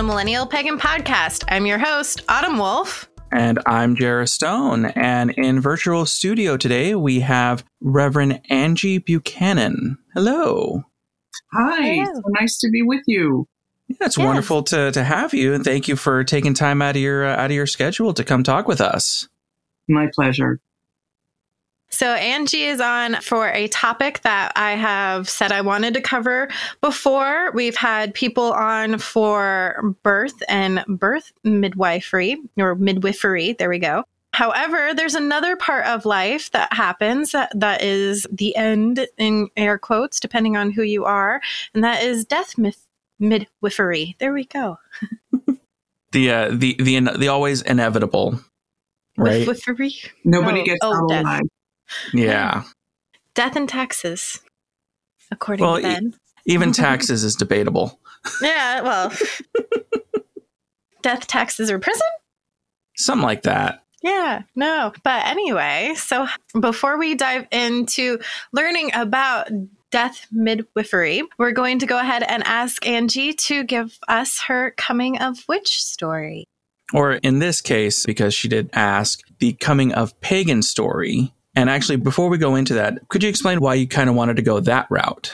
Welcome to Millennial Pagan Podcast. I'm your host, Autumn Wolf. And I'm Jarrah Stone. And in virtual studio today, we have Reverend Angie Buchanan. Hello. Hi. Hello. So nice to be with you. Yeah, it's yes. wonderful to, to have you. And thank you for taking time out of your uh, out of your schedule to come talk with us. My pleasure. So, Angie is on for a topic that I have said I wanted to cover before. We've had people on for birth and birth midwifery or midwifery. There we go. However, there's another part of life that happens that, that is the end in air quotes, depending on who you are, and that is death myth- midwifery. There we go. the uh, the the the always inevitable, right? Midwifery. Nobody oh, gets oh, out alive. Yeah. Death and taxes, according well, to Ben. E- even taxes is debatable. Yeah, well, death, taxes, or prison? Something like that. Yeah, no. But anyway, so before we dive into learning about death midwifery, we're going to go ahead and ask Angie to give us her coming of witch story. Or in this case, because she did ask, the coming of pagan story and actually, before we go into that, could you explain why you kind of wanted to go that route?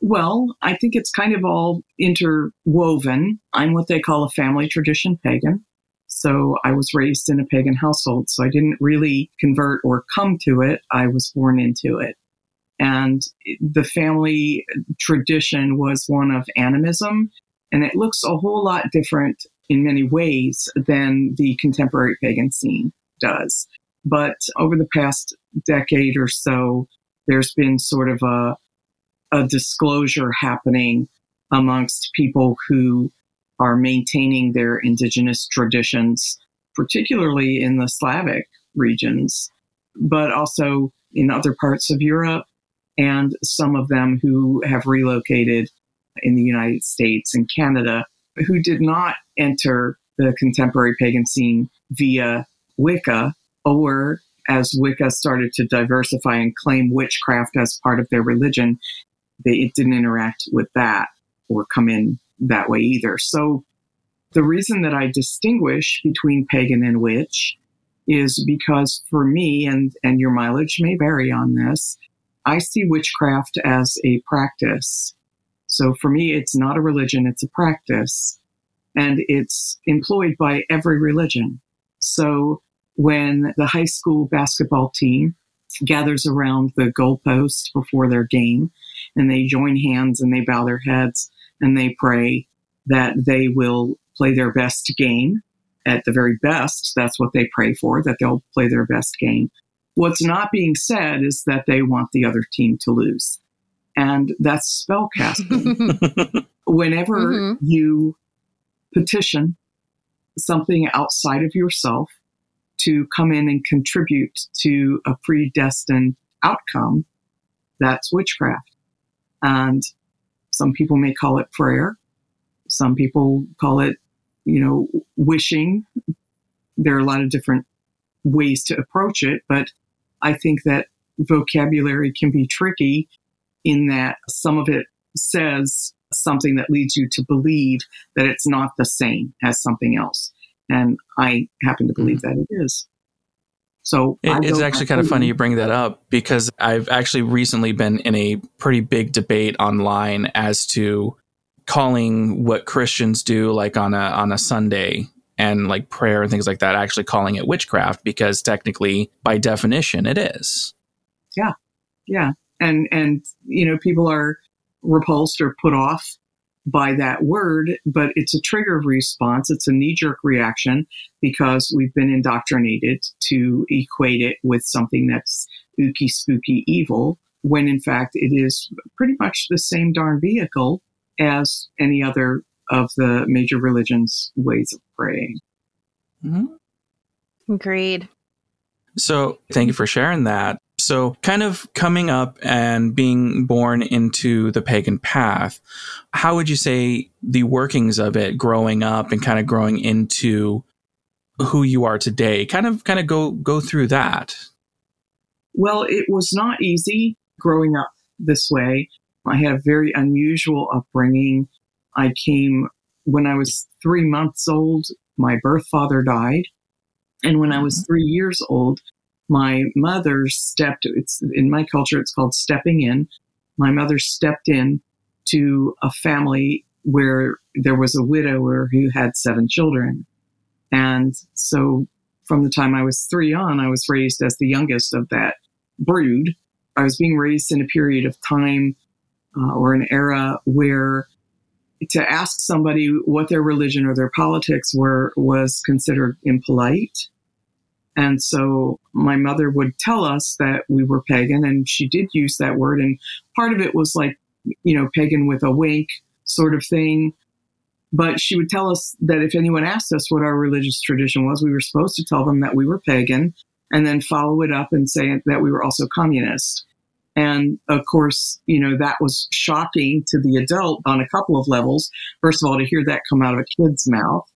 Well, I think it's kind of all interwoven. I'm what they call a family tradition pagan. So I was raised in a pagan household. So I didn't really convert or come to it. I was born into it. And the family tradition was one of animism. And it looks a whole lot different in many ways than the contemporary pagan scene does. But over the past decade or so, there's been sort of a, a disclosure happening amongst people who are maintaining their indigenous traditions, particularly in the Slavic regions, but also in other parts of Europe, and some of them who have relocated in the United States and Canada, who did not enter the contemporary pagan scene via Wicca, or as Wicca started to diversify and claim witchcraft as part of their religion, they, it didn't interact with that or come in that way either. So the reason that I distinguish between pagan and witch is because for me, and, and your mileage may vary on this, I see witchcraft as a practice. So for me, it's not a religion, it's a practice. And it's employed by every religion. So when the high school basketball team gathers around the goalpost before their game and they join hands and they bow their heads and they pray that they will play their best game at the very best. That's what they pray for, that they'll play their best game. What's not being said is that they want the other team to lose. And that's spellcasting. Whenever mm-hmm. you petition something outside of yourself to come in and contribute to a predestined outcome, that's witchcraft. And some people may call it prayer. Some people call it, you know, wishing. There are a lot of different ways to approach it, but I think that vocabulary can be tricky in that some of it says something that leads you to believe that it's not the same as something else. And I happen to believe mm-hmm. that it is. So it, it's actually kind of funny you bring that up because I've actually recently been in a pretty big debate online as to calling what Christians do like on a on a Sunday and like prayer and things like that actually calling it witchcraft because technically by definition it is. Yeah. Yeah. And and you know people are repulsed or put off by that word, but it's a trigger response. It's a knee jerk reaction because we've been indoctrinated to equate it with something that's ooky, spooky, evil, when in fact it is pretty much the same darn vehicle as any other of the major religions' ways of praying. Mm-hmm. Agreed. So, thank you for sharing that. So, kind of coming up and being born into the pagan path, how would you say the workings of it growing up and kind of growing into who you are today? Kind of kind of go go through that. Well, it was not easy growing up this way. I had a very unusual upbringing. I came when I was three months old, my birth father died. And when I was Mm-hmm. three years old, my mother stepped, it's in my culture, it's called stepping in. My mother stepped in to a family where there was a widower who had seven children. And so from the time I was three on, I was raised as the youngest of that brood. I was being raised in a period of time uh, or an era where to ask somebody what their religion or their politics were was considered impolite. And so my mother would tell us that we were pagan, and she did use that word. And part of it was like, you know, pagan with a wink sort of thing. But she would tell us that if anyone asked us what our religious tradition was, we were supposed to tell them that we were pagan and then follow it up and say that we were also communist. And of course, you know, that was shocking to the adult on a couple of levels. First of all, to hear that come out of a kid's mouth.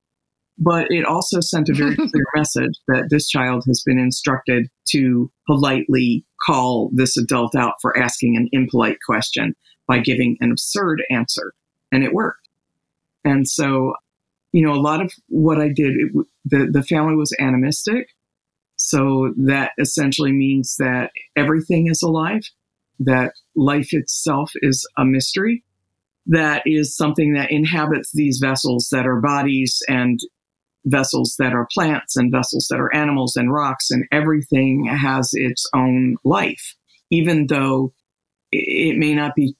But it also sent a very clear message that this child has been instructed to politely call this adult out for asking an impolite question by giving an absurd answer. And it worked. And so, you know, a lot of what I did, it, the, the family was animistic. So that essentially means that everything is alive, that life itself is a mystery, that is something that inhabits these vessels that are bodies and vessels that are plants and vessels that are animals and rocks, and everything has its own life, even though it may not be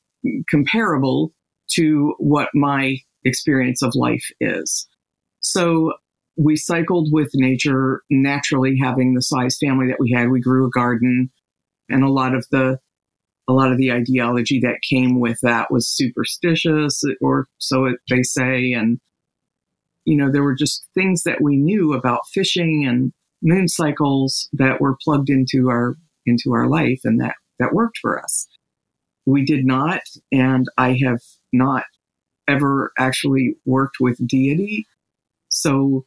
comparable to what my experience of life is. So we cycled with nature, naturally having the size family that we had. We grew a garden, and a lot of the a lot of the ideology that came with that was superstitious, or so it, they say. And you know, there were just things that we knew about fishing and moon cycles that were plugged into our into our life, and that that worked for us. We did not, and I have not ever actually worked with deity. So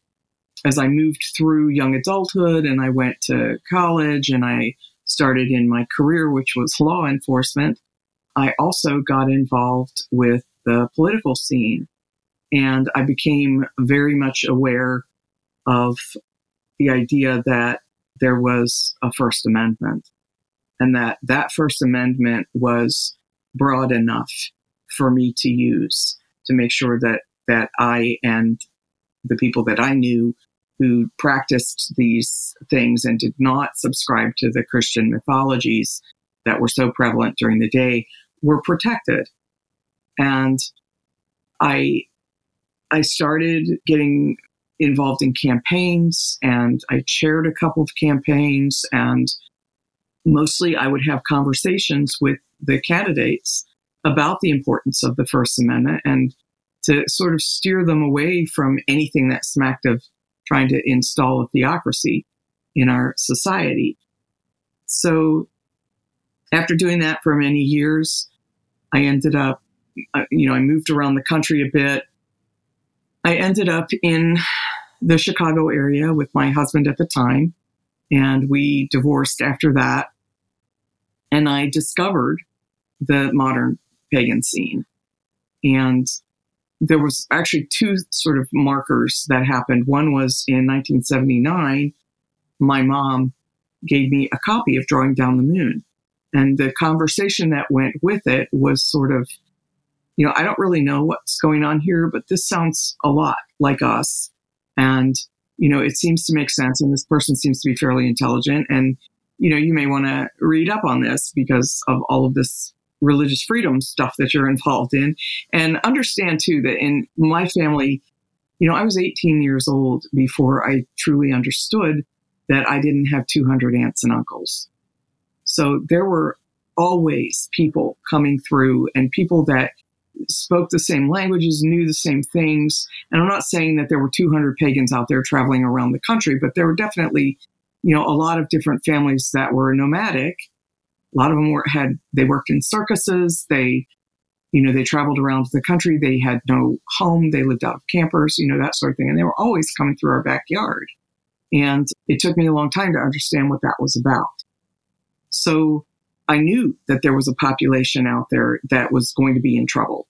as I moved through young adulthood and I went to college and I started in my career, which was law enforcement, I also got involved with the political scene. And I became very much aware of the idea that there was a First Amendment and that that First Amendment was broad enough for me to use to make sure that, that I and the people that I knew who practiced these things and did not subscribe to the Christian mythologies that were so prevalent during the day were protected. And I I started getting involved in campaigns and I chaired a couple of campaigns and mostly I would have conversations with the candidates about the importance of the First Amendment and to sort of steer them away from anything that smacked of trying to install a theocracy in our society. So after doing that for many years, I ended up, uh, you know, I moved around the country a bit. I ended up in the Chicago area with my husband at the time, and we divorced after that. And I discovered the modern pagan scene. And there was actually two sort of markers that happened. One was in 1979, my mom gave me a copy of Drawing Down the Moon. And the conversation that went with it was sort of, you know, I don't really know what's going on here, but this sounds a lot like us. And, you know, it seems to make sense. And this person seems to be fairly intelligent. And, you know, you may want to read up on this because of all of this religious freedom stuff that you're involved in. And understand too that in my family, you know, I was 18 years old before I truly understood that I didn't have 200 aunts and uncles. So there were always people coming through and people that spoke the same languages, knew the same things. And I'm not saying that there were 200 pagans out there traveling around the country, but there were definitely, you know, a lot of different families that were nomadic. A lot of them were had they worked in circuses. They, you know, they traveled around the country. They had no home. They lived out of campers, you know, that sort of thing. And they were always coming through our backyard. And it took me a long time to understand what that was about. So I knew that there was a population out there that was going to be in trouble.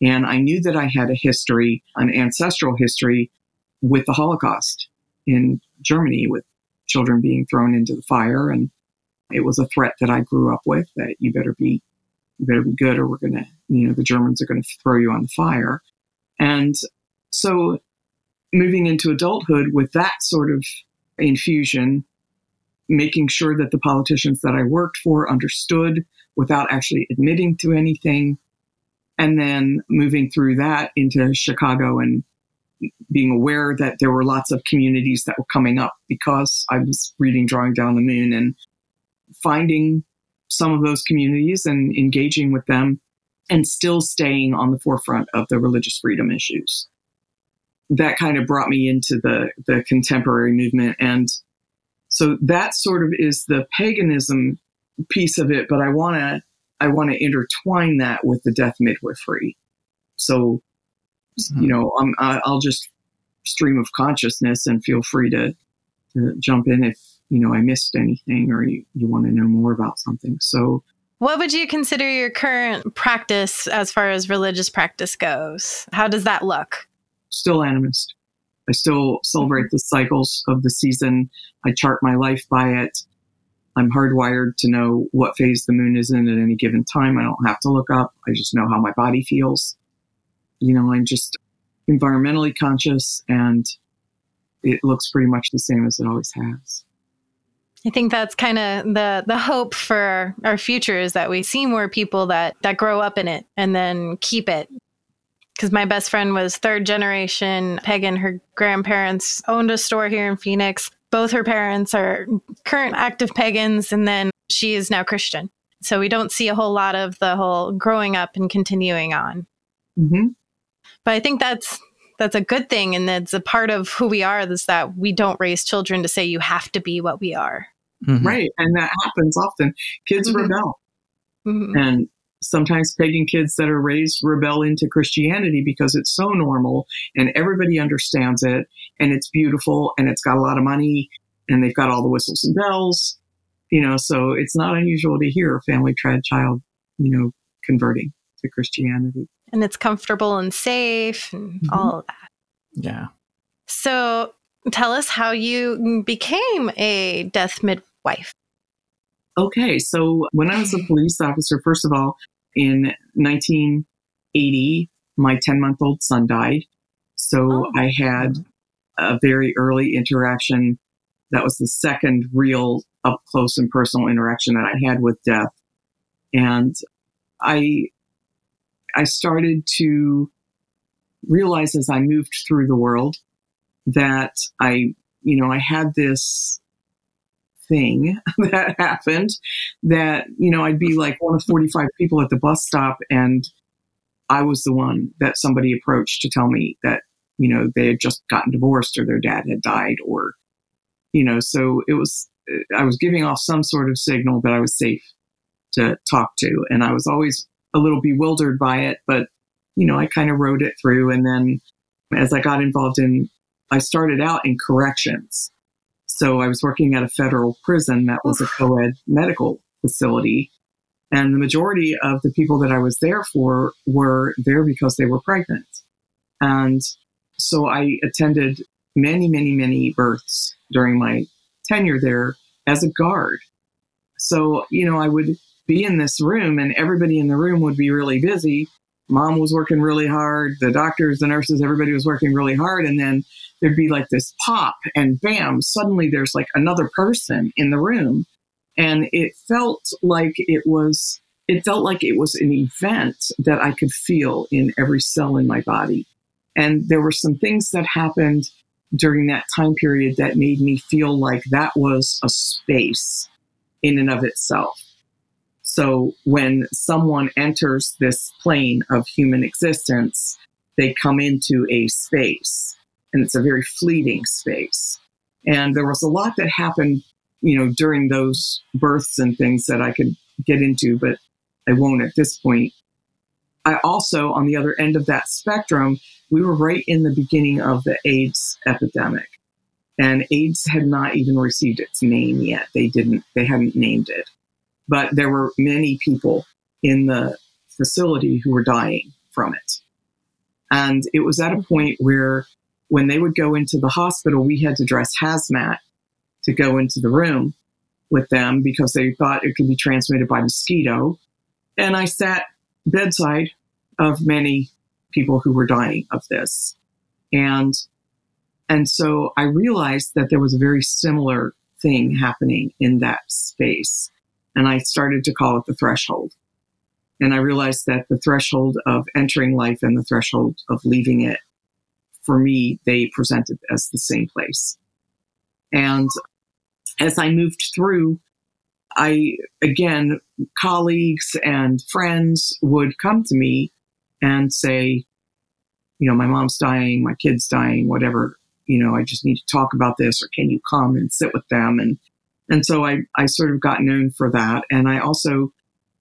And I knew that I had a history, an ancestral history with the Holocaust in Germany with children being thrown into the fire. And it was a threat that I grew up with that you better be, you better be good or we're going to, you know, the Germans are going to throw you on the fire. And so moving into adulthood with that sort of infusion, making sure that the politicians that I worked for understood without actually admitting to anything. And then moving through that into Chicago and being aware that there were lots of communities that were coming up because I was reading Drawing Down the Moon and finding some of those communities and engaging with them and still staying on the forefront of the religious freedom issues. That kind of brought me into the, the contemporary movement. And so that sort of is the paganism piece of it, but I want to I want to intertwine that with the death midwifery. So, mm-hmm. you know, I'm, I'll just stream of consciousness and feel free to, to jump in if you know I missed anything or you, you want to know more about something. So, what would you consider your current practice as far as religious practice goes? How does that look? Still animist. I still celebrate the cycles of the season. I chart my life by it. I'm hardwired to know what phase the moon is in at any given time. I don't have to look up. I just know how my body feels. You know, I'm just environmentally conscious and it looks pretty much the same as it always has. I think that's kind of the the hope for our future is that we see more people that that grow up in it and then keep it. Because my best friend was third generation pagan. Her grandparents owned a store here in Phoenix both her parents are current active pagans, and then she is now Christian. So we don't see a whole lot of the whole growing up and continuing on. Mm-hmm. But I think that's that's a good thing, and that's a part of who we are. Is that we don't raise children to say you have to be what we are. Mm-hmm. Right, and that happens often. Kids mm-hmm. rebel, mm-hmm. and sometimes pagan kids that are raised rebel into Christianity because it's so normal and everybody understands it and it's beautiful and it's got a lot of money and they've got all the whistles and bells, you know, so it's not unusual to hear a family trad child, you know, converting to Christianity. And it's comfortable and safe and mm-hmm. all of that. Yeah. So tell us how you became a death midwife. Okay, so when I was a police officer, first of all, in 1980, my 10 month old son died. So oh. I had a very early interaction. That was the second real up close and personal interaction that I had with death. And I, I started to realize as I moved through the world that I, you know, I had this thing that happened that, you know, I'd be like one of 45 people at the bus stop and I was the one that somebody approached to tell me that, you know, they had just gotten divorced or their dad had died or, you know, so it was, I was giving off some sort of signal that I was safe to talk to. And I was always a little bewildered by it, but, you know, I kind of rode it through. And then as I got involved in, I started out in corrections. So I was working at a federal prison that was a co ed medical facility. And the majority of the people that I was there for were there because they were pregnant. And so I attended many, many, many births during my tenure there as a guard. So, you know, I would be in this room and everybody in the room would be really busy mom was working really hard, the doctors, the nurses, everybody was working really hard. And then there'd be like this pop and bam, suddenly there's like another person in the room. And it felt like it was, it felt like it was an event that I could feel in every cell in my body. And there were some things that happened during that time period that made me feel like that was a space in and of itself. So when someone enters this plane of human existence, they come into a space and it's a very fleeting space. And there was a lot that happened, you know, during those births and things that I could get into, but I won't at this point. I also, on the other end of that spectrum, we were right in the beginning of the AIDS epidemic. And AIDS had not even received its name yet. They didn't, they hadn't named it but there were many people in the facility who were dying from it. And it was at a point where when they would go into the hospital, we had to dress hazmat to go into the room with them because they thought it could be transmitted by mosquito. And I sat bedside of many people who were dying of this. And and so I realized that there was a very similar thing happening in that space. And I started to call it the threshold. And I realized that the threshold of entering life and the threshold of leaving it, for me, they presented as the same place. And as I moved through, I, again, colleagues and friends would come to me and say, you know, my mom's dying, my kid's dying, whatever, you know, I just need to talk about this, or can you come and sit with them? And, and so I, I sort of got known for that. And I also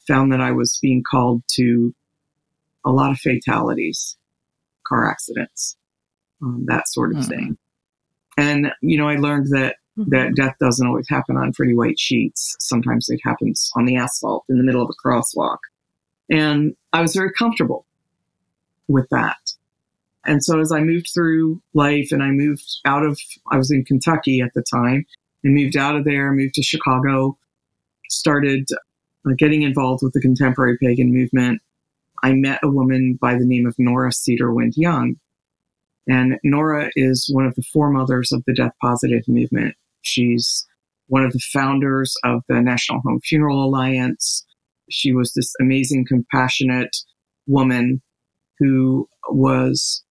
found that I was being called to a lot of fatalities, car accidents, um, that sort of mm-hmm. thing. And, you know, I learned that, mm-hmm. that death doesn't always happen on pretty white sheets. Sometimes it happens on the asphalt in the middle of a crosswalk. And I was very comfortable with that. And so as I moved through life and I moved out of, I was in Kentucky at the time and moved out of there, moved to Chicago, started uh, getting involved with the contemporary pagan movement, I met a woman by the name of Nora Cedarwind Young. And Nora is one of the foremothers of the death positive movement. She's one of the founders of the National Home Funeral Alliance. She was this amazing, compassionate woman who was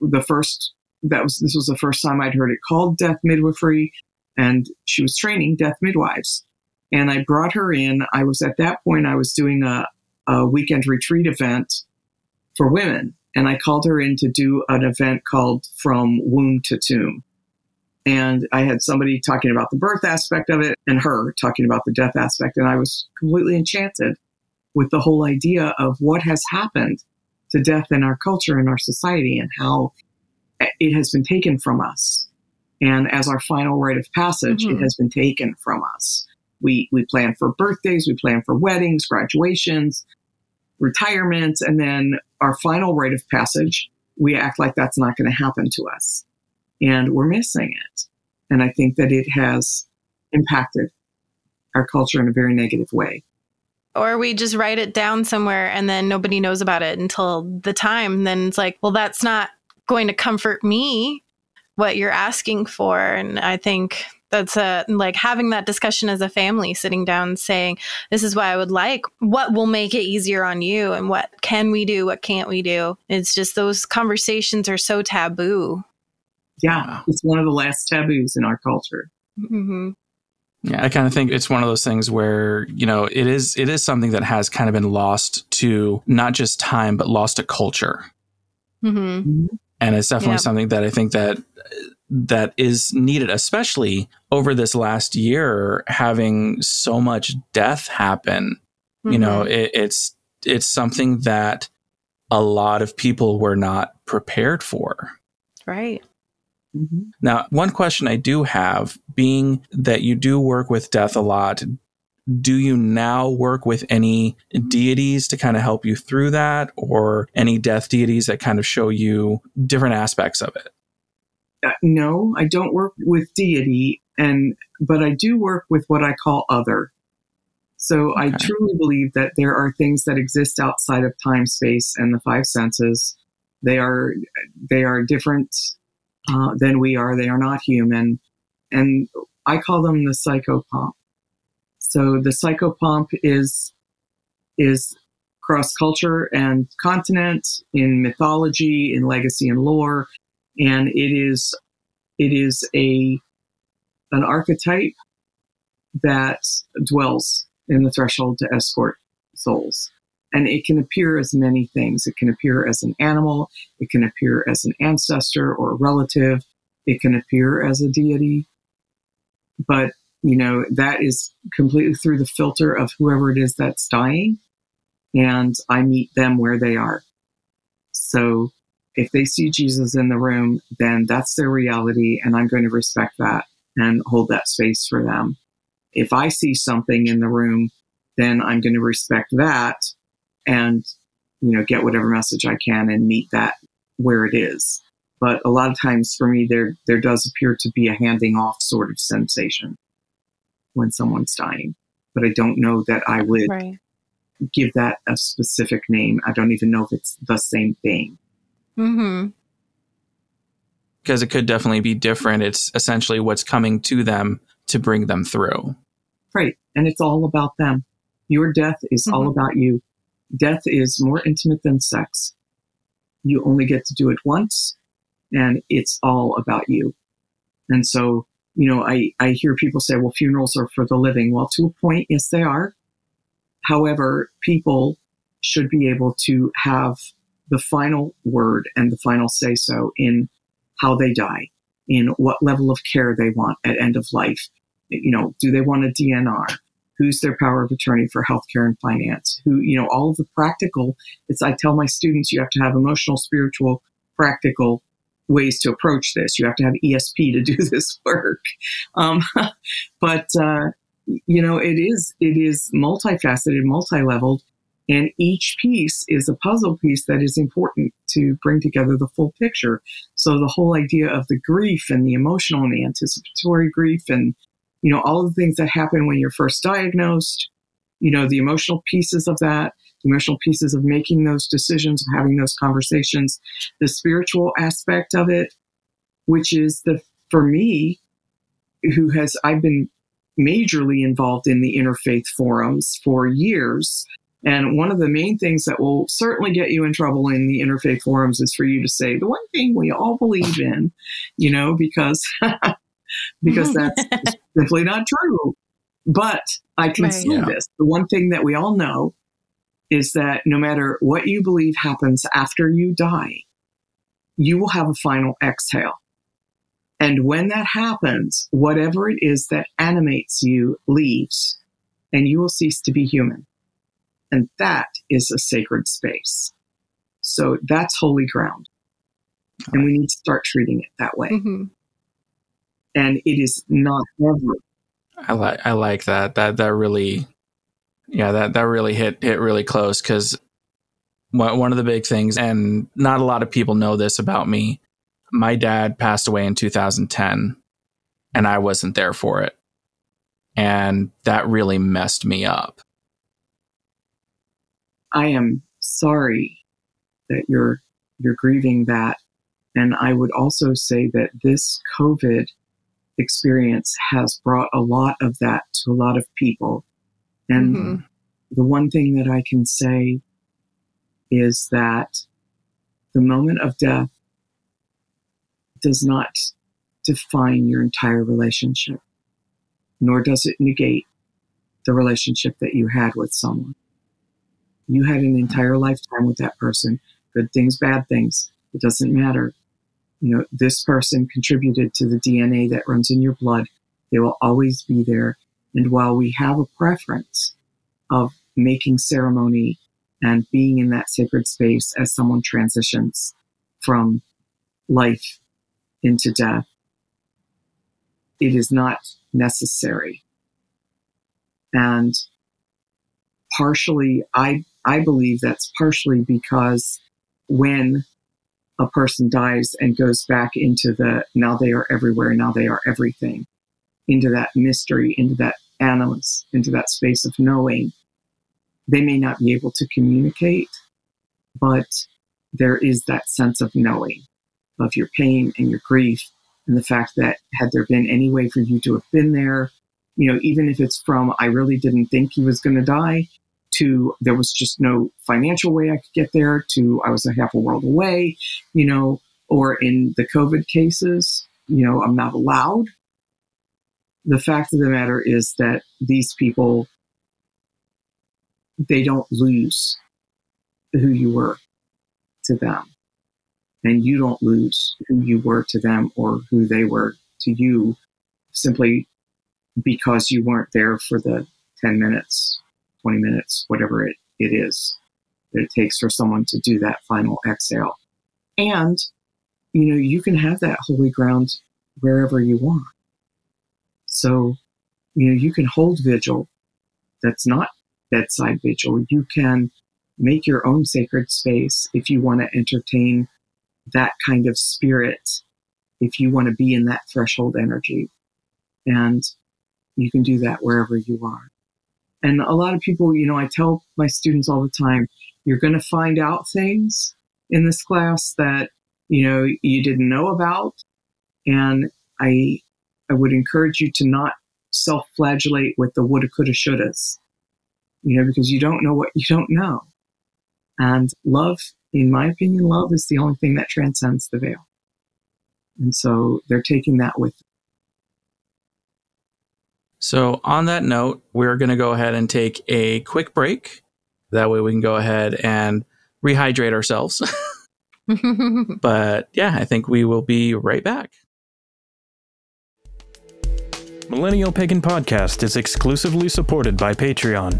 the first, that was, this was the first time I'd heard it called death midwifery. And she was training death midwives. And I brought her in. I was at that point, I was doing a, a weekend retreat event for women. And I called her in to do an event called From Womb to Tomb. And I had somebody talking about the birth aspect of it and her talking about the death aspect. And I was completely enchanted with the whole idea of what has happened to death in our culture and our society and how it has been taken from us. And as our final rite of passage, mm-hmm. it has been taken from us. We, we plan for birthdays, we plan for weddings, graduations, retirements, and then our final rite of passage, we act like that's not going to happen to us. And we're missing it. And I think that it has impacted our culture in a very negative way. Or we just write it down somewhere and then nobody knows about it until the time. Then it's like, well, that's not going to comfort me what you're asking for. And I think that's a like having that discussion as a family sitting down saying this is what i would like what will make it easier on you and what can we do what can't we do it's just those conversations are so taboo yeah it's one of the last taboos in our culture mm-hmm. yeah i kind of think it's one of those things where you know it is it is something that has kind of been lost to not just time but lost to culture mm-hmm. mm-hmm. And it's definitely something that i think that that is needed, especially over this last year, having so much death happen. Mm-hmm. You know, mm-hmm. it, it's it's something that a lot of people were not prepared for. Right. Mm-hmm. Now, one question I do have, being that you do work with death a lot, do you now work with any deities to kind of help you through that, or any death deities that kind of show you different aspects of it? Uh, no, I don't work with deity, and but I do work with what I call other. So okay. I truly believe that there are things that exist outside of time, space, and the five senses. They are they are different uh, than we are. They are not human, and I call them the psychopomp. So the psychopomp is is cross culture and continent in mythology, in legacy and lore, and it is it is a an archetype that dwells in the threshold to escort souls. And it can appear as many things. It can appear as an animal, it can appear as an ancestor or a relative, it can appear as a deity. But, you know, that is completely through the filter of whoever it is that's dying. And I meet them where they are. So if they see Jesus in the room, then that's their reality, and I'm going to respect that and hold that space for them. If I see something in the room, then I'm going to respect that and, you know, get whatever message I can and meet that where it is. But a lot of times for me, there, there does appear to be a handing off sort of sensation when someone's dying. But I don't know that I would right. give that a specific name. I don't even know if it's the same thing. Mm-hmm. Because it could definitely be different. It's essentially what's coming to them to bring them through. Right. And it's all about them. Your death is mm-hmm. all about you. Death is more intimate than sex. You only get to do it once and it's all about you. And so, you know, I, I hear people say, well, funerals are for the living. Well, to a point, yes, they are. However, people should be able to have the final word and the final say so in how they die, in what level of care they want at end of life. You know, do they want a DNR? Who's their power of attorney for healthcare and finance? Who, you know, all of the practical. It's, I tell my students, you have to have emotional, spiritual, practical ways to approach this. You have to have ESP to do this work. Um, but, uh, you know, it is, it is multifaceted, multi-leveled, and each piece is a puzzle piece that is important to bring together the full picture. So the whole idea of the grief and the emotional and the anticipatory grief and, you know, all the things that happen when you're first diagnosed, you know, the emotional pieces of that, the emotional pieces of making those decisions, having those conversations, the spiritual aspect of it, which is the, for me, who has, I've been majorly involved in the interfaith forums for years. And one of the main things that will certainly get you in trouble in the interfaith forums is for you to say the one thing we all believe in, you know, because because that's simply not true. But I can right, say yeah. this: the one thing that we all know is that no matter what you believe happens after you die, you will have a final exhale. And when that happens, whatever it is that animates you leaves, and you will cease to be human. And that is a sacred space. So that's holy ground. And we need to start treating it that way. Mm-hmm. And it is not ever. I like I like that. That that really yeah, that that really hit hit really close because one of the big things, and not a lot of people know this about me. My dad passed away in 2010, and I wasn't there for it, and that really messed me up. I am sorry that you're you're grieving that, and I would also say that this COVID experience has brought a lot of that to a lot of people and mm-hmm. the one thing that I can say is that the moment of death does not define your entire relationship, nor does it negate the relationship that you had with someone. You had an entire lifetime with that person, good things, bad things. It doesn't matter. You know, this person contributed to the DNA that runs in your blood. They will always be there. And while we have a preference of making ceremony and being in that sacred space as someone transitions from life into death, it is not necessary. And partially, I, I believe that's partially because when a person dies and goes back into the now they are everywhere, now they are everything, into that mystery, into that animus, into that space of knowing. They may not be able to communicate, but there is that sense of knowing of your pain and your grief and the fact that had there been any way for you to have been there, you know, even if it's from I really didn't think he was going to die to there was just no financial way I could get there to I was a half a world away, you know, or in the COVID cases, you know, I'm not allowed the fact of the matter is that these people they don't lose who you were to them. And you don't lose who you were to them or who they were to you simply because you weren't there for the 10 minutes 20 minutes whatever it, it is that it takes for someone to do that final exhale. And you know you can have that holy ground wherever you want so, you know, you can hold vigil that's not bedside vigil. You can make your own sacred space if you want to entertain that kind of spirit if you want to be in that threshold energy. And you can do that wherever you are. And a lot of people, you know, I tell my students all the time, you're going to find out things in this class that, you know, you didn't know about. And I, I would encourage you to not self flagellate with the woulda, coulda, shouldas, you know, because you don't know what you don't know. And love, in my opinion, love is the only thing that transcends the veil. And so they're taking that with them. So, on that note, we're going to go ahead and take a quick break. That way, we can go ahead and rehydrate ourselves. but yeah, I think we will be right back. Millennial Pagan Podcast is exclusively supported by Patreon.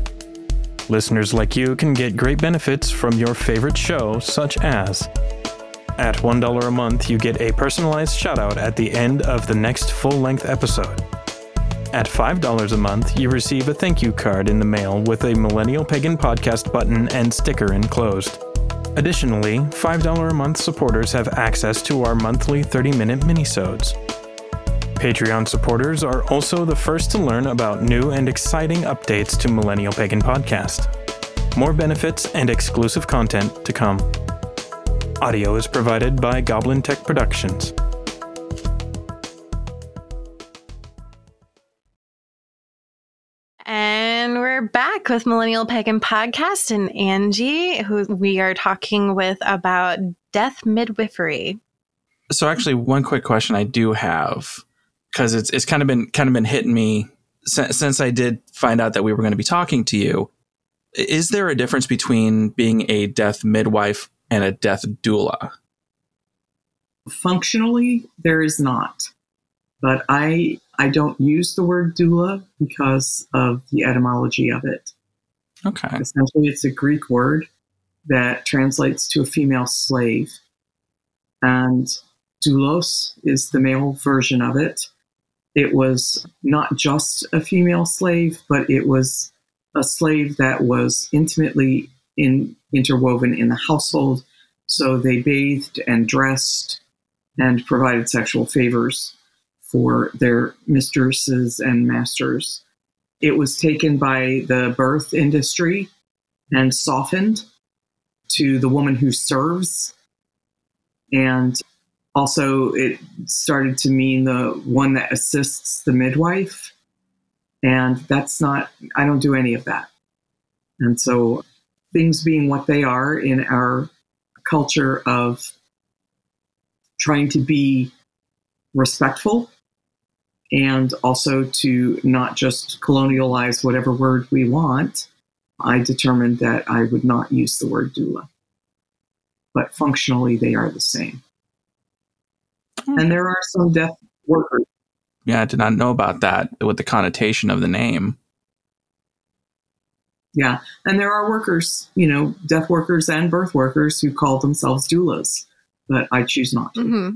Listeners like you can get great benefits from your favorite show, such as at $1 a month, you get a personalized shoutout at the end of the next full length episode. At $5 a month, you receive a thank you card in the mail with a Millennial Pagan Podcast button and sticker enclosed. Additionally, $5 a month supporters have access to our monthly 30 minute minisodes. Patreon supporters are also the first to learn about new and exciting updates to Millennial Pagan Podcast. More benefits and exclusive content to come. Audio is provided by Goblin Tech Productions. And we're back with Millennial Pagan Podcast and Angie, who we are talking with about death midwifery. So, actually, one quick question I do have because it's it's kind of been kind of been hitting me since, since I did find out that we were going to be talking to you. Is there a difference between being a death midwife and a death doula? Functionally, there is not, but I I don't use the word doula because of the etymology of it. Okay. Essentially, it's a Greek word that translates to a female slave, and doulos is the male version of it. It was not just a female slave, but it was a slave that was intimately in, interwoven in the household. So they bathed and dressed and provided sexual favors for their mistresses and masters. It was taken by the birth industry and softened to the woman who serves. And also, it started to mean the one that assists the midwife. And that's not, I don't do any of that. And so, things being what they are in our culture of trying to be respectful and also to not just colonialize whatever word we want, I determined that I would not use the word doula. But functionally, they are the same. And there are some death workers. Yeah, I did not know about that with the connotation of the name. Yeah. And there are workers, you know, death workers and birth workers who call themselves doulas, but I choose not to. Mm-hmm.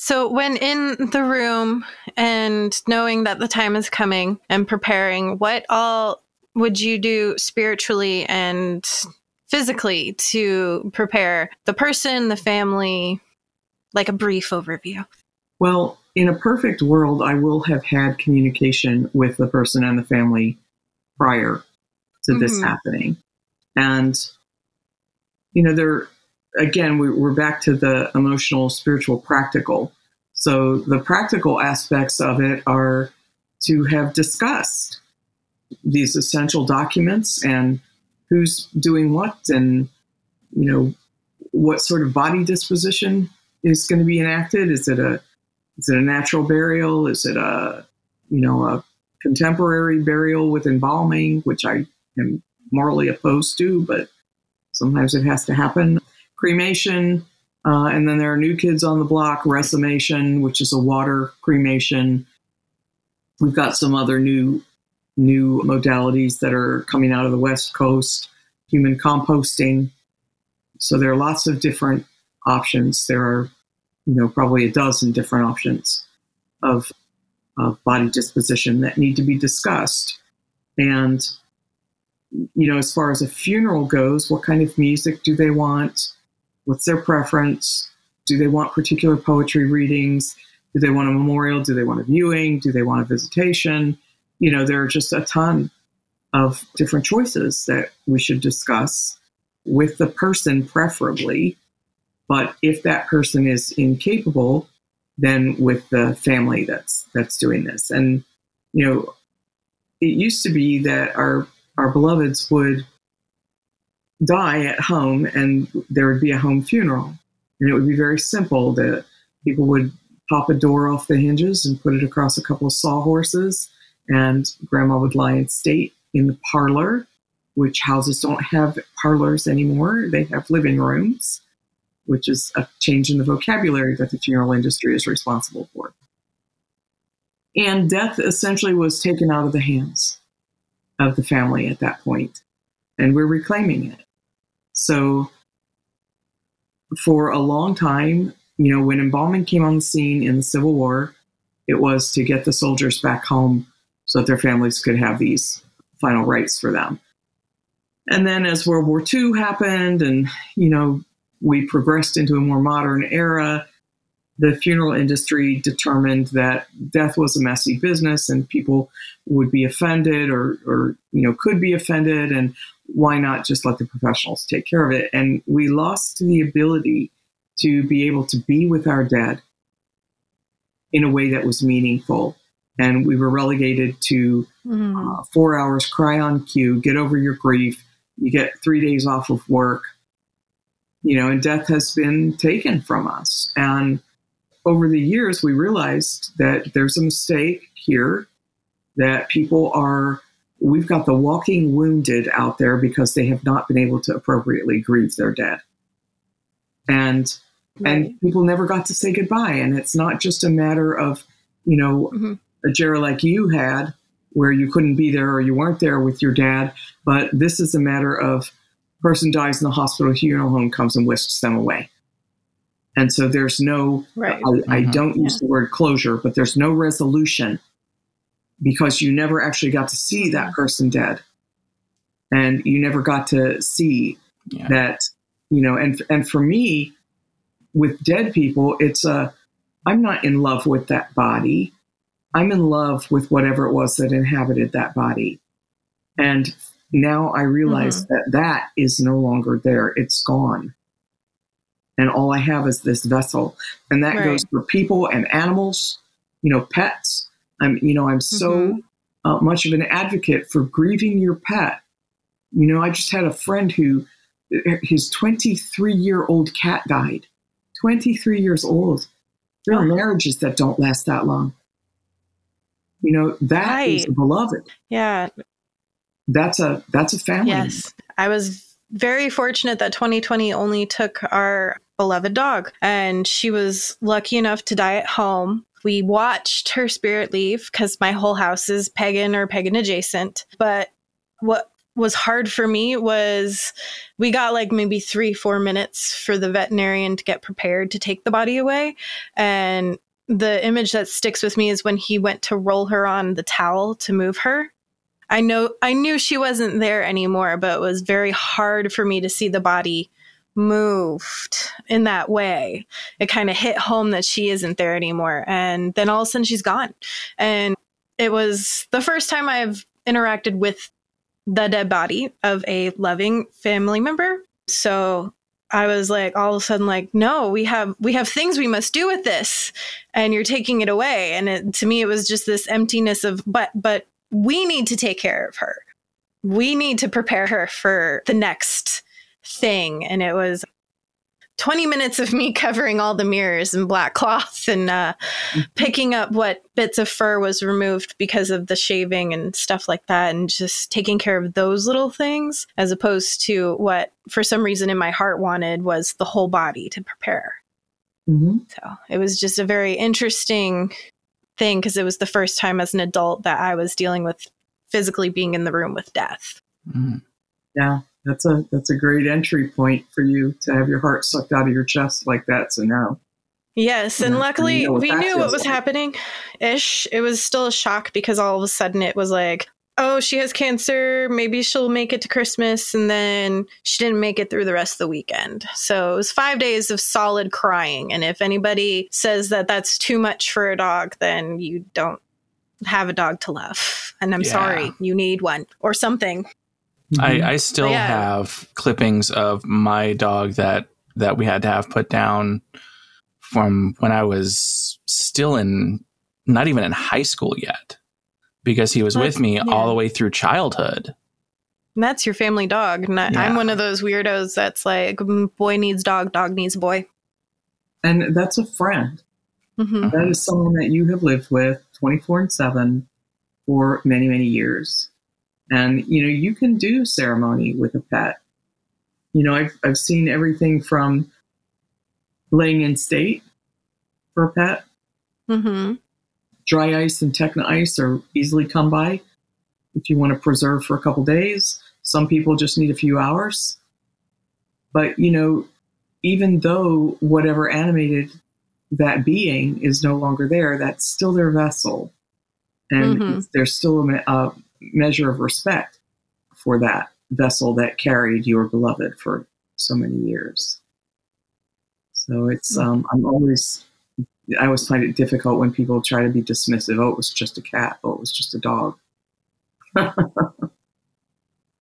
So, when in the room and knowing that the time is coming and preparing, what all would you do spiritually and physically to prepare the person, the family, like a brief overview? Well, in a perfect world, I will have had communication with the person and the family prior to mm-hmm. this happening. And, you know, there, again, we, we're back to the emotional, spiritual, practical. So the practical aspects of it are to have discussed these essential documents and who's doing what and, you know, what sort of body disposition is going to be enacted. Is it a is it a natural burial? Is it a you know a contemporary burial with embalming, which I am morally opposed to, but sometimes it has to happen. Cremation, uh, and then there are new kids on the block, resomation, which is a water cremation. We've got some other new new modalities that are coming out of the West Coast, human composting. So there are lots of different options. There are, you know, probably a dozen different options of of body disposition that need to be discussed. And, you know, as far as a funeral goes, what kind of music do they want? What's their preference? Do they want particular poetry readings? Do they want a memorial? Do they want a viewing? Do they want a visitation? You know, there are just a ton of different choices that we should discuss with the person, preferably. But if that person is incapable, then with the family that's that's doing this. And you know, it used to be that our our beloveds would die at home and there would be a home funeral. And it would be very simple that people would pop a door off the hinges and put it across a couple of sawhorses, and grandma would lie in state in the parlor, which houses don't have parlors anymore. They have living rooms, which is a change in the vocabulary that the funeral industry is responsible for. And death essentially was taken out of the hands of the family at that point, and we're reclaiming it. So, for a long time, you know, when embalming came on the scene in the Civil War, it was to get the soldiers back home so that their families could have these final rites for them. And then as World War II happened and, you know, we progressed into a more modern era, the funeral industry determined that death was a messy business and people would be offended or, or you know could be offended and why not just let the professionals take care of it and we lost the ability to be able to be with our dead in a way that was meaningful and we were relegated to mm. uh, four hours cry on cue get over your grief you get three days off of work you know and death has been taken from us and over the years, we realized that there's a mistake here that people are, we've got the walking wounded out there because they have not been able to appropriately grieve their dead. And right. and people never got to say goodbye. And it's not just a matter of, you know, mm-hmm. a Jera like you had where you couldn't be there or you weren't there with your dad, but this is a matter of person dies in the hospital, funeral home comes and whisks them away. And so there's no, right. I, mm-hmm. I, don't use yeah. the word closure, but there's no resolution because you never actually got to see that person dead. And you never got to see yeah. that, you know, and, and for me, with dead people, it's a, I'm not in love with that body. I'm in love with whatever it was that inhabited that body. And now I realize mm-hmm. that that is no longer there. It's gone and all I have is this vessel. And that right. goes for people and animals, you know, pets. I'm, you know, I'm so mm-hmm. uh, much of an advocate for grieving your pet. You know, I just had a friend who his 23 year old cat died. 23 years old. There are oh. marriages that don't last that long. You know, that right. is beloved. Yeah. That's a that's a family. Yes. I was very fortunate that 2020 only took our beloved dog. And she was lucky enough to die at home. We watched her spirit leave because my whole house is pagan or pagan adjacent. But what was hard for me was we got like maybe three, four minutes for the veterinarian to get prepared to take the body away. And the image that sticks with me is when he went to roll her on the towel to move her. I know I knew she wasn't there anymore, but it was very hard for me to see the body moved in that way. It kind of hit home that she isn't there anymore. And then all of a sudden she's gone. And it was the first time I've interacted with the dead body of a loving family member. So I was like all of a sudden like no we have we have things we must do with this and you're taking it away and it, to me it was just this emptiness of but but we need to take care of her. We need to prepare her for the next thing. And it was 20 minutes of me covering all the mirrors in black cloth and uh, mm-hmm. picking up what bits of fur was removed because of the shaving and stuff like that, and just taking care of those little things, as opposed to what, for some reason, in my heart wanted was the whole body to prepare. Mm-hmm. So it was just a very interesting thing because it was the first time as an adult that I was dealing with physically being in the room with death. Mm. Yeah that's a that's a great entry point for you to have your heart sucked out of your chest like that. So now. Yes, and luckily you know we knew what was like. happening. Ish, it was still a shock because all of a sudden it was like oh, she has cancer. Maybe she'll make it to Christmas. And then she didn't make it through the rest of the weekend. So it was five days of solid crying. And if anybody says that that's too much for a dog, then you don't have a dog to love. And I'm Yeah. sorry, you need one or something. I, mm-hmm. I still Yeah. have clippings of my dog that that we had to have put down from when I was still in not even in high school yet because he was Well, with me yeah. all the way through childhood. And that's your family dog. And I- Yeah. I'm one of those weirdos that's like, mm, boy needs dog, dog needs boy. and that's a friend. hmm That is someone that you have lived with 24 and 7 for many, many years. And, you know, you can do ceremony with a pet. You know, I've, I've seen everything from laying in state for a pet, hmm dry ice and Techni ice are easily come by if you want to preserve for a couple days. Some people just need a few hours. But, you know, even though whatever animated that being is no longer there, that's still their vessel. And Mhm. there's still a, a measure of respect for that vessel that carried your beloved for so many years. So it's, um, I'm always, I always find it difficult when people try to be dismissive. Oh, it was just a cat. Oh, it was just a dog.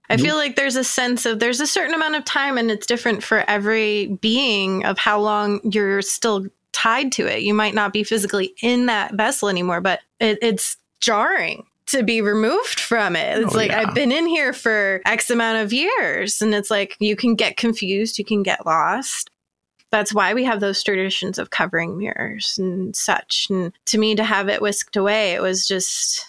I Nope. feel like there's a sense of there's a certain amount of time and it's different for every being of how long you're still tied to it. You might not be physically in that vessel anymore, but it, it's jarring to be removed from it. It's Oh, like yeah. I've been in here for X amount of years and it's like you can get confused, you can get lost. That's why we have those traditions of covering mirrors and such. And to me, to have it whisked away, it was just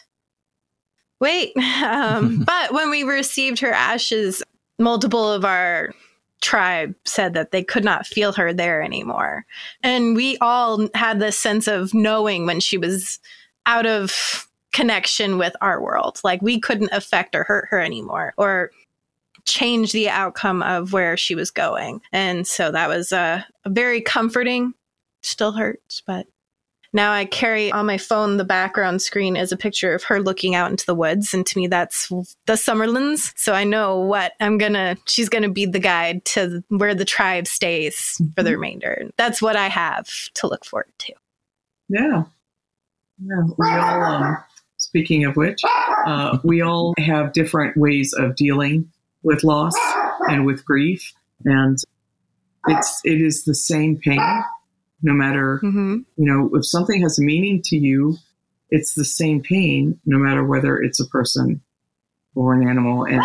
wait. Um, but when we received her ashes, multiple of our tribe said that they could not feel her there anymore. And we all had this sense of knowing when she was out of connection with our world. Like we couldn't affect or hurt her anymore or change the outcome of where she was going. And so that was uh, very comforting. Still hurts, but now I carry on my phone the background screen is a picture of her looking out into the woods. And to me, that's the Summerlands. So I know what I'm gonna, she's gonna be the guide to where the tribe stays for the remainder. That's what I have to look forward to. Yeah. Yeah. We all, um, speaking of which, uh, we all have different ways of dealing with loss and with grief. And it's, it is the same pain, no matter, Mm-hmm. you know, if something has meaning to you, it's the same pain, no matter whether it's a person or an animal. And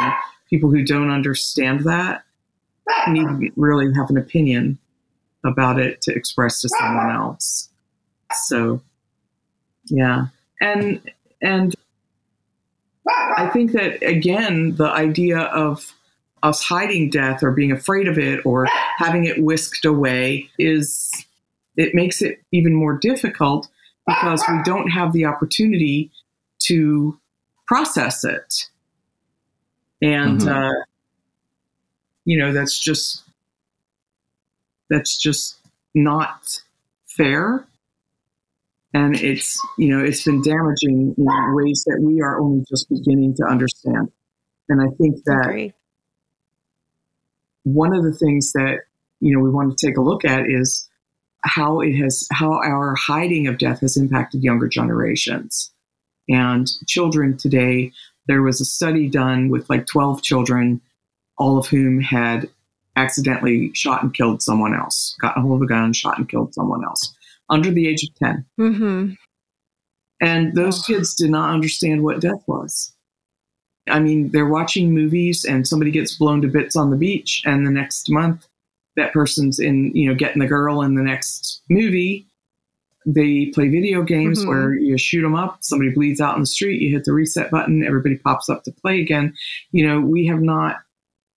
people who don't understand that need to really have an opinion about it to express to someone else. So, yeah. And, and I think that again, the idea of us hiding death or being afraid of it or having it whisked away is, it makes it even more difficult because we don't have the opportunity to process it. And, Mhm. uh, you know, that's just, that's just not fair. And it's, you know, it's been damaging in ways that we are only just beginning to understand. And I think that Agreed. one of the things that you know we want to take a look at is how it has how our hiding of death has impacted younger generations and children today there was a study done with like 12 children all of whom had accidentally shot and killed someone else got a hold of a gun shot and killed someone else under the age of 10 Mm-hmm. and those kids did not understand what death was. I mean, they're watching movies and somebody gets blown to bits on the beach, and the next month, that person's in, you know, getting the girl in the next movie. They play video games Mhm. where you shoot them up, somebody bleeds out in the street, you hit the reset button, everybody pops up to play again. You know, we have not,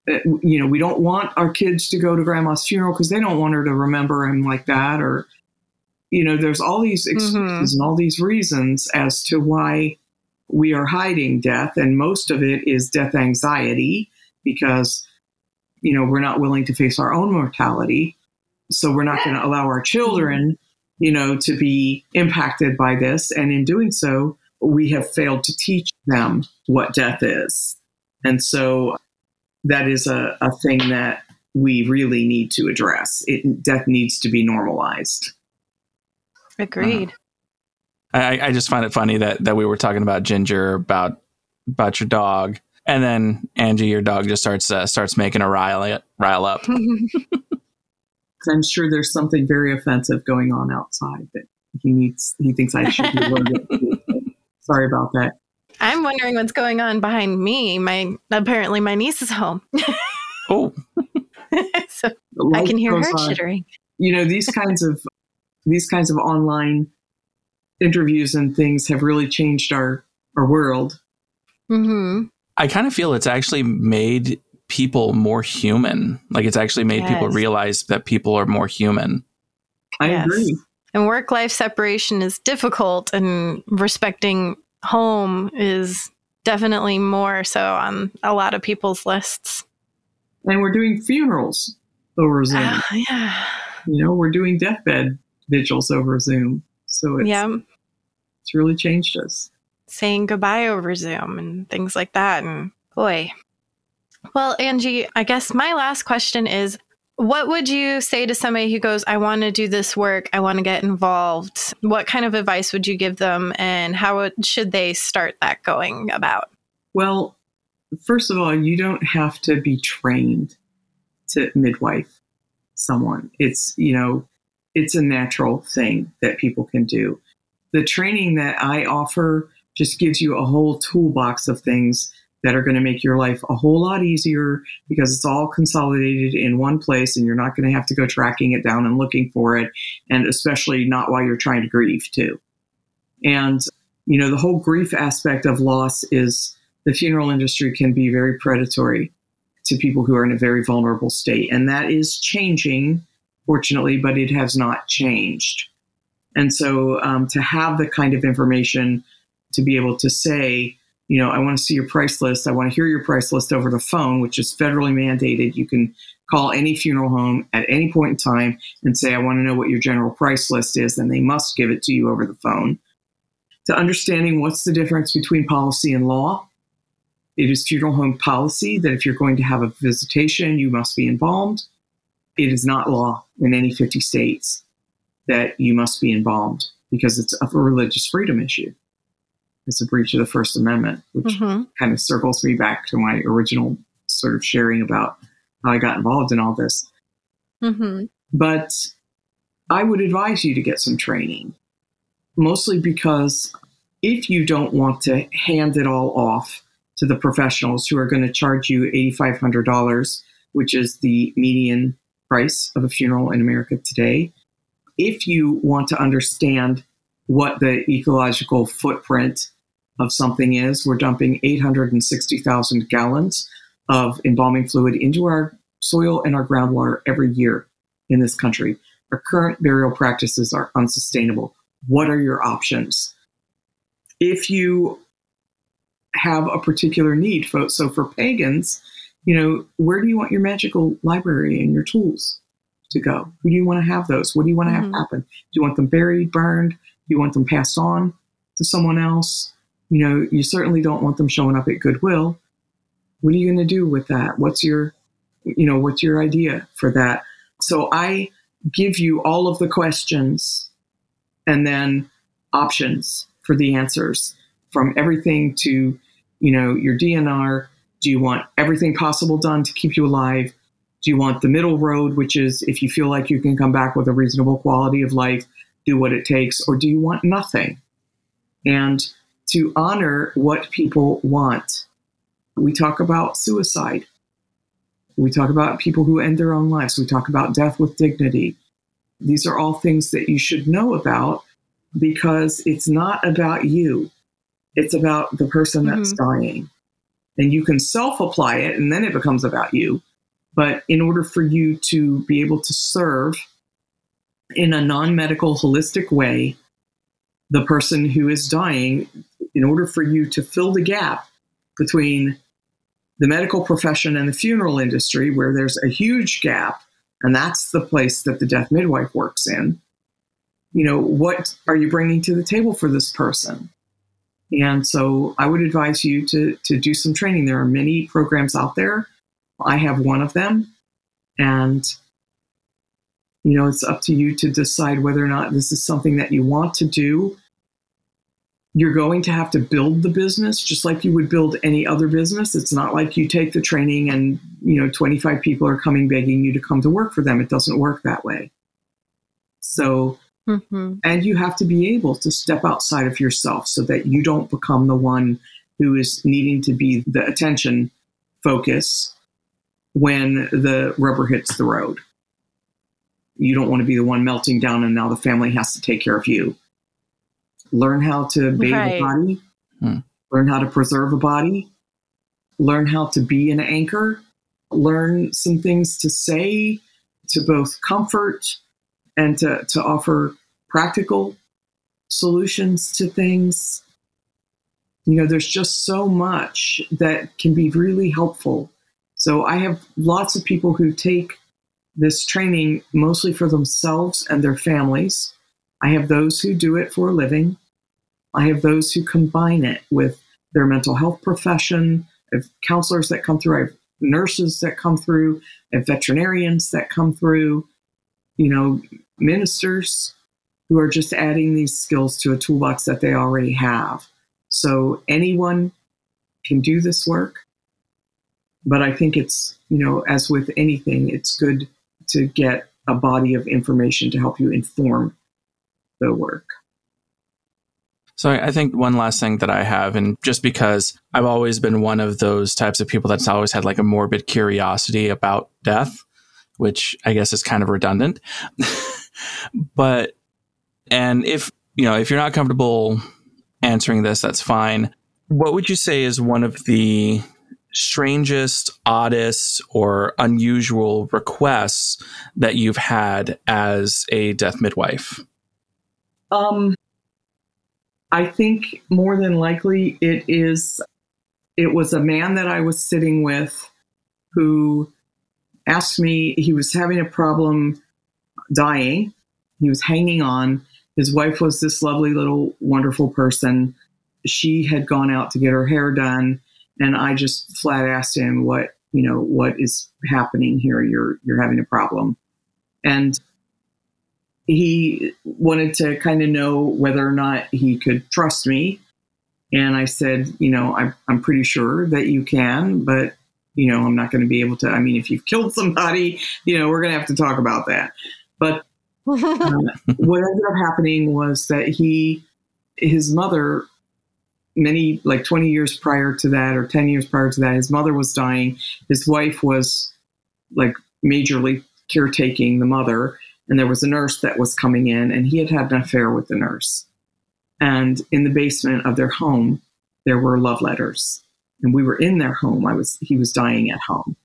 uh, you know, we don't want our kids to go to grandma's funeral because they don't want her to remember him like that or, you know, there's all these mm-hmm. excuses and all these reasons as to why we are hiding death. And most of it is death anxiety because, you know, we're not willing to face our own mortality. So we're not going to allow our children, you know, to be impacted by this. And in doing so, we have failed to teach them what death is. And so that is a, a thing that we really need to address. It, death needs to be normalized. Agreed. Uh, I, I just find it funny that, that we were talking about Ginger, about about your dog, and then Angie, your dog, just starts uh, starts making a rile rile up. I'm sure there's something very offensive going on outside that he needs. He thinks I should be learning. Sorry about that. I'm wondering what's going on behind me. My apparently my niece is home. oh, so I can hear her on. chittering. You know these kinds of these kinds of online interviews and things have really changed our our world. Mm-hmm. I kind of feel it's actually made people more human. Like it's actually made yes. people realize that people are more human. I yes. agree. And work life separation is difficult, and respecting home is definitely more so on a lot of people's lists. And we're doing funerals over Zoom. Uh, yeah. You know, we're doing deathbed vigils over Zoom. So it's, yeah. it's really changed us. Saying goodbye over Zoom and things like that. And boy, well, Angie, I guess my last question is what would you say to somebody who goes, I want to do this work, I want to get involved? What kind of advice would you give them, and how should they start that going about? Well, first of all, you don't have to be trained to midwife someone. It's, you know, it's a natural thing that people can do. The training that I offer just gives you a whole toolbox of things that are going to make your life a whole lot easier because it's all consolidated in one place and you're not going to have to go tracking it down and looking for it. And especially not while you're trying to grieve, too. And, you know, the whole grief aspect of loss is the funeral industry can be very predatory to people who are in a very vulnerable state. And that is changing, fortunately, but it has not changed. And so um, to have the kind of information to be able to say, you know, I want to see your price list. I want to hear your price list over the phone, which is federally mandated. You can call any funeral home at any point in time and say, I want to know what your general price list is, and they must give it to you over the phone. To understanding what's the difference between policy and law. It is funeral home policy that if you're going to have a visitation, you must be embalmed. It is not law in any 50 states that you must be embalmed because it's a religious freedom issue it's a breach of the First Amendment, which mm-hmm. kind of circles me back to my original sort of sharing about how I got involved in all this. Mm-hmm. But I would advise you to get some training, mostly because if you don't want to hand it all off to the professionals who are going to charge you $8,500, which is the median price of a funeral in America today, if you want to understand what the ecological footprint of something is we're dumping 860,000 gallons of embalming fluid into our soil and our groundwater every year in this country. Our current burial practices are unsustainable. What are your options? If you have a particular need, so for pagans, you know, where do you want your magical library and your tools to go? Who do you want to have those? What do you want to mm-hmm. have happen? Do you want them buried, burned? Do you want them passed on to someone else? you know, you certainly don't want them showing up at Goodwill. What are you going to do with that? What's your, you know, what's your idea for that? So I give you all of the questions and then options for the answers from everything to, you know, your DNR. Do you want everything possible done to keep you alive? Do you want the middle road, which is if you feel like you can come back with a reasonable quality of life, do what it takes, or do you want nothing? And to honor what people want. We talk about suicide. We talk about people who end their own lives. We talk about death with dignity. These are all things that you should know about because it's not about you, it's about the person that's mm-hmm. dying. And you can self apply it and then it becomes about you. But in order for you to be able to serve in a non medical, holistic way, the person who is dying, in order for you to fill the gap between the medical profession and the funeral industry, where there's a huge gap, and that's the place that the death midwife works in. You know, what are you bringing to the table for this person? And so I would advise you to, to do some training. There are many programs out there. I have one of them. And, you know, it's up to you to decide whether or not this is something that you want to do. You're going to have to build the business just like you would build any other business. It's not like you take the training and, you know, 25 people are coming begging you to come to work for them. It doesn't work that way. So, mm-hmm. and you have to be able to step outside of yourself so that you don't become the one who is needing to be the attention focus when the rubber hits the road. You don't want to be the one melting down and now the family has to take care of you. Learn how to bathe right. a body, hmm. learn how to preserve a body, learn how to be an anchor, learn some things to say to both comfort and to, to offer practical solutions to things. You know, there's just so much that can be really helpful. So I have lots of people who take this training mostly for themselves and their families. I have those who do it for a living. I have those who combine it with their mental health profession. I have counselors that come through. I have nurses that come through. I have veterinarians that come through. You know, ministers who are just adding these skills to a toolbox that they already have. So anyone can do this work. But I think it's, you know, as with anything, it's good to get a body of information to help you inform the work. So I think one last thing that I have, and just because I've always been one of those types of people that's always had like a morbid curiosity about death, which I guess is kind of redundant. but, and if, you know, if you're not comfortable answering this, that's fine. What would you say is one of the strangest, oddest, or unusual requests that you've had as a death midwife? Um, I think more than likely it is. It was a man that I was sitting with who asked me. He was having a problem dying. He was hanging on. His wife was this lovely little wonderful person. She had gone out to get her hair done, and I just flat asked him what you know what is happening here. You're you're having a problem, and he wanted to kind of know whether or not he could trust me. And I said, you know, I'm, I'm pretty sure that you can, but, you know, I'm not going to be able to. I mean, if you've killed somebody, you know, we're going to have to talk about that. But uh, what ended up happening was that he, his mother, many like 20 years prior to that or 10 years prior to that, his mother was dying. His wife was like majorly caretaking the mother. And there was a nurse that was coming in, and he had had an affair with the nurse. And in the basement of their home, there were love letters. And we were in their home. I was he was dying at home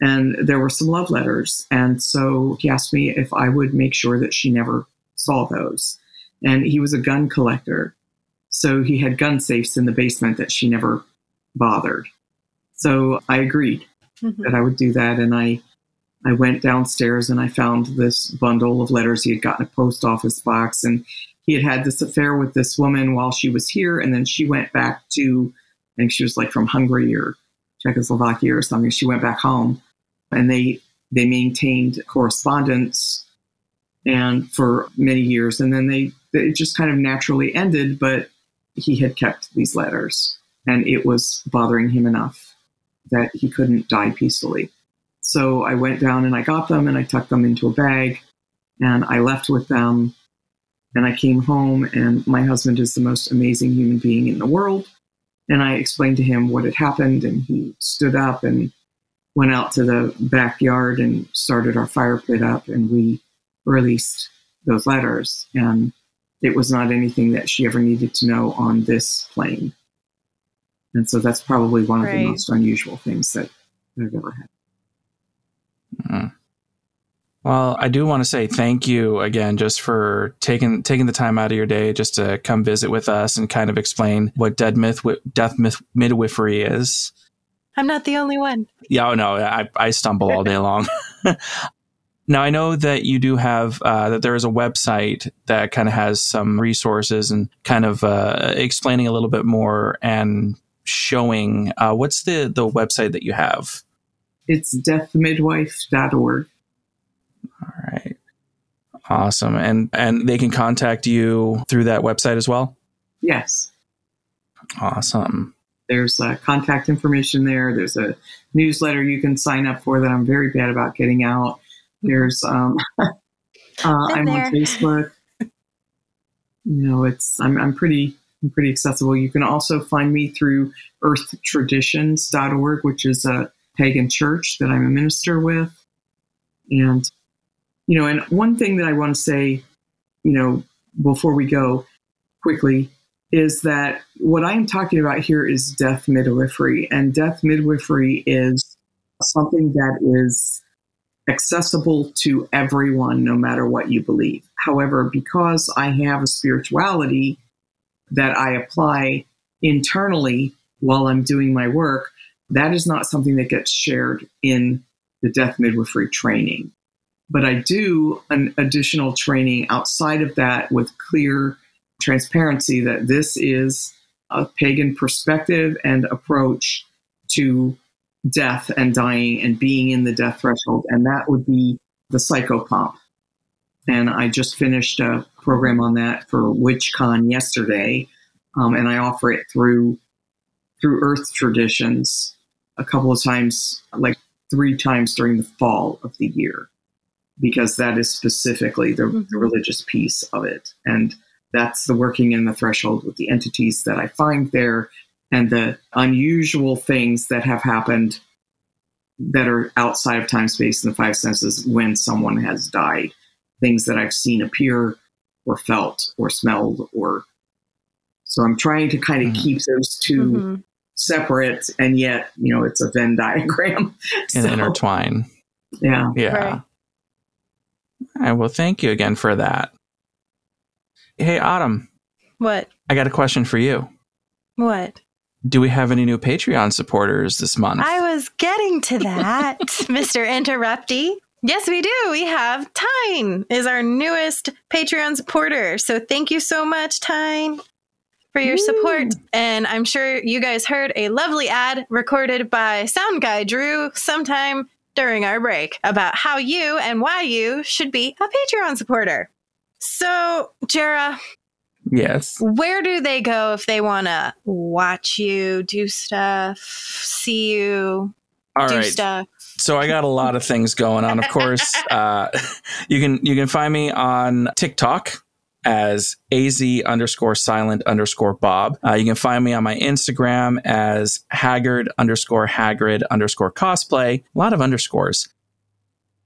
and there were some love letters. And so he asked me if I would make sure that she never saw those. And he was a gun collector. So he had gun safes in the basement that she never bothered. So I agreed mm-hmm. that I would do that. And I, I went downstairs and I found this bundle of letters he had gotten a post office box. And he had had this affair with this woman while she was here. And then she went back to, I think she was like from Hungary or Czechoslovakia or something. She went back home and they they maintained correspondence and for many years. And then they it just kind of naturally ended but he had kept these letters and it was bothering him enough that he couldn't die peacefully. So i went down and i got them and i tucked them into a bag and i left with them. And i came home and my husband is the most amazing human being in the world. And i explained to him what had happened and he stood up and went out to the backyard and started our fire pit up and we released those letters. And it was not anything that she ever needed to know on this plane. And so that's probably one of right. the most unusual things that I've ever had. Mm-hmm. Well, I do want to say thank you again just for taking taking the time out of your day just to come visit with us and kind of explain what dead myth death myth midwifery is. I'm not the only one. Yeah, oh no, I, I stumble all day long. Now, I know that you do have, uh, that there is a website that kind of has some resources and kind of uh, explaining a little bit more and showing. Uh, what's the, the website that you have? It's deathmidwife.org. All right. Awesome. And and they can contact you through that website as well? Yes. Awesome. There's uh, contact information there. There's a newsletter you can sign up for that I'm very bad about getting out. There's um, uh, I'm there. on Facebook. You know, it's I'm I'm pretty I'm pretty accessible. You can also find me through earthtraditions.org, which is a pagan church that I'm a minister with. And you know, and one thing that I want to say, you know, before we go quickly is that what I am talking about here is death midwifery, and death midwifery is something that is accessible to everyone, no matter what you believe. However, because I have a spirituality that I apply internally while I'm doing my work, that is not something that gets shared in the death midwifery training. But I do an additional training outside of that with clear transparency that this is a pagan perspective and approach to death and dying and being in the death threshold. And that would be the psychopomp. And I just finished a program on that for WitchCon yesterday. Um, and I offer it through through Earth Traditions a couple of times, like three times during the fall of the year, because that is specifically the, the religious piece of it. And that's the working in the threshold with the entities that I find there and the unusual things that have happened that are outside of time, space, and the five senses when someone has died. Things that I've seen appear or felt or smelled or so I'm trying to kind of Mhm. keep those 2 Mhm. separate and yet, you know, it's a Venn diagram. And So, intertwine. yeah. Yeah. Right. All right. Well, thank you again for that. Hey, Autumn, What? I got a question for you. What? Do we have any new Patreon supporters this month? I was getting to that, Mr. Interrupty. Yes, we do. We have Tyne is our newest Patreon supporter. So thank you so much, Tyne, for your support. And I'm sure you guys heard a lovely ad recorded by Sound Guy Drew sometime during our break about how you and why you should be a Patreon supporter. So, Jera, yes. where do they go if they want to watch you do stuff, see you All do right. stuff? So I got a lot of things going on. Of course, uh, you can you can find me on TikTok as az underscore silent underscore bob. Uh, you can find me on my Instagram as haggard underscore haggard underscore cosplay. A lot of underscores.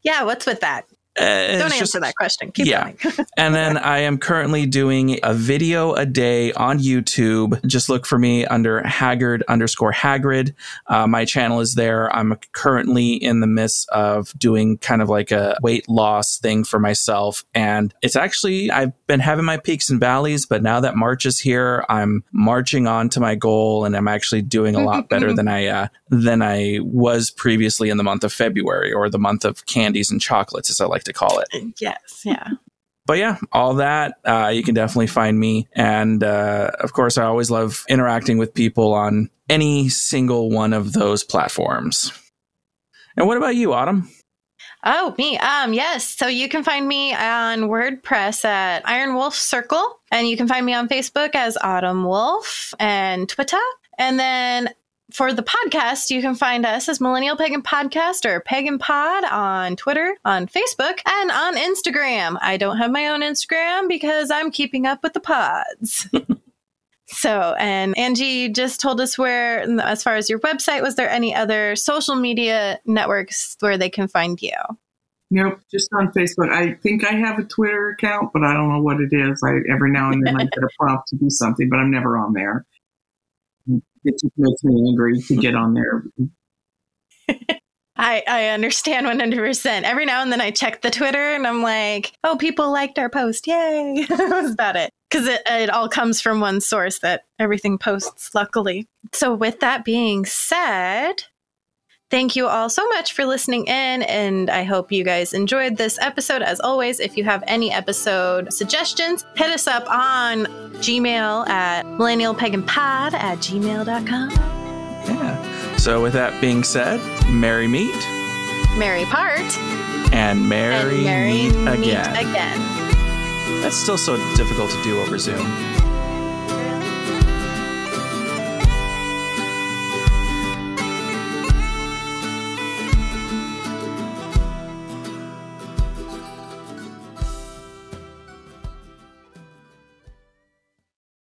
Yeah, what's with that? Uh, Don't answer just- that question. Keep yeah. going. and then I am currently doing a video a day on YouTube. Just look for me under Haggard underscore Haggard. Uh, my channel is there. I'm currently in the midst of doing kind of like a weight loss thing for myself. And it's actually, I've been having my peaks and valleys, but now that March is here, I'm marching on to my goal and I'm actually doing a lot better than I, uh, than I was previously in the month of February or the month of candies and chocolates, as I like to call it yes, yeah. but yeah, all that uh, you can definitely find me, and uh, of course, I always love interacting with people on any single one of those platforms. And what about you, Autumn? Oh, me. Um, yes. So you can find me on WordPress at Iron Wolf Circle, and you can find me on Facebook as Autumn Wolf and Twitter. And then for the podcast, you can find us as Millennial Pagan Podcast or Pagan Pod on Twitter, on Facebook, and on Instagram. I don't have my own Instagram because I'm keeping up with the pods. so, and Angie just told us where, as far as your website, was there any other social media networks where they can find you? Nope, just on Facebook. I think I have a Twitter account, but I don't know what it is. I every now and then I get a prompt to do something, but I'm never on there. It just makes me angry to get on there. I, I understand 100%. Every now and then I check the Twitter and I'm like, oh, people liked our post. Yay. That's about it. Because it, it all comes from one source that everything posts, luckily. So, with that being said, Thank you all so much for listening in, and I hope you guys enjoyed this episode. As always, if you have any episode suggestions, hit us up on Gmail at millennialpaganpod at gmail.com. Yeah. So, with that being said, merry meet Merry part and merry, and merry meet meet again. again. That's still so difficult to do over Zoom.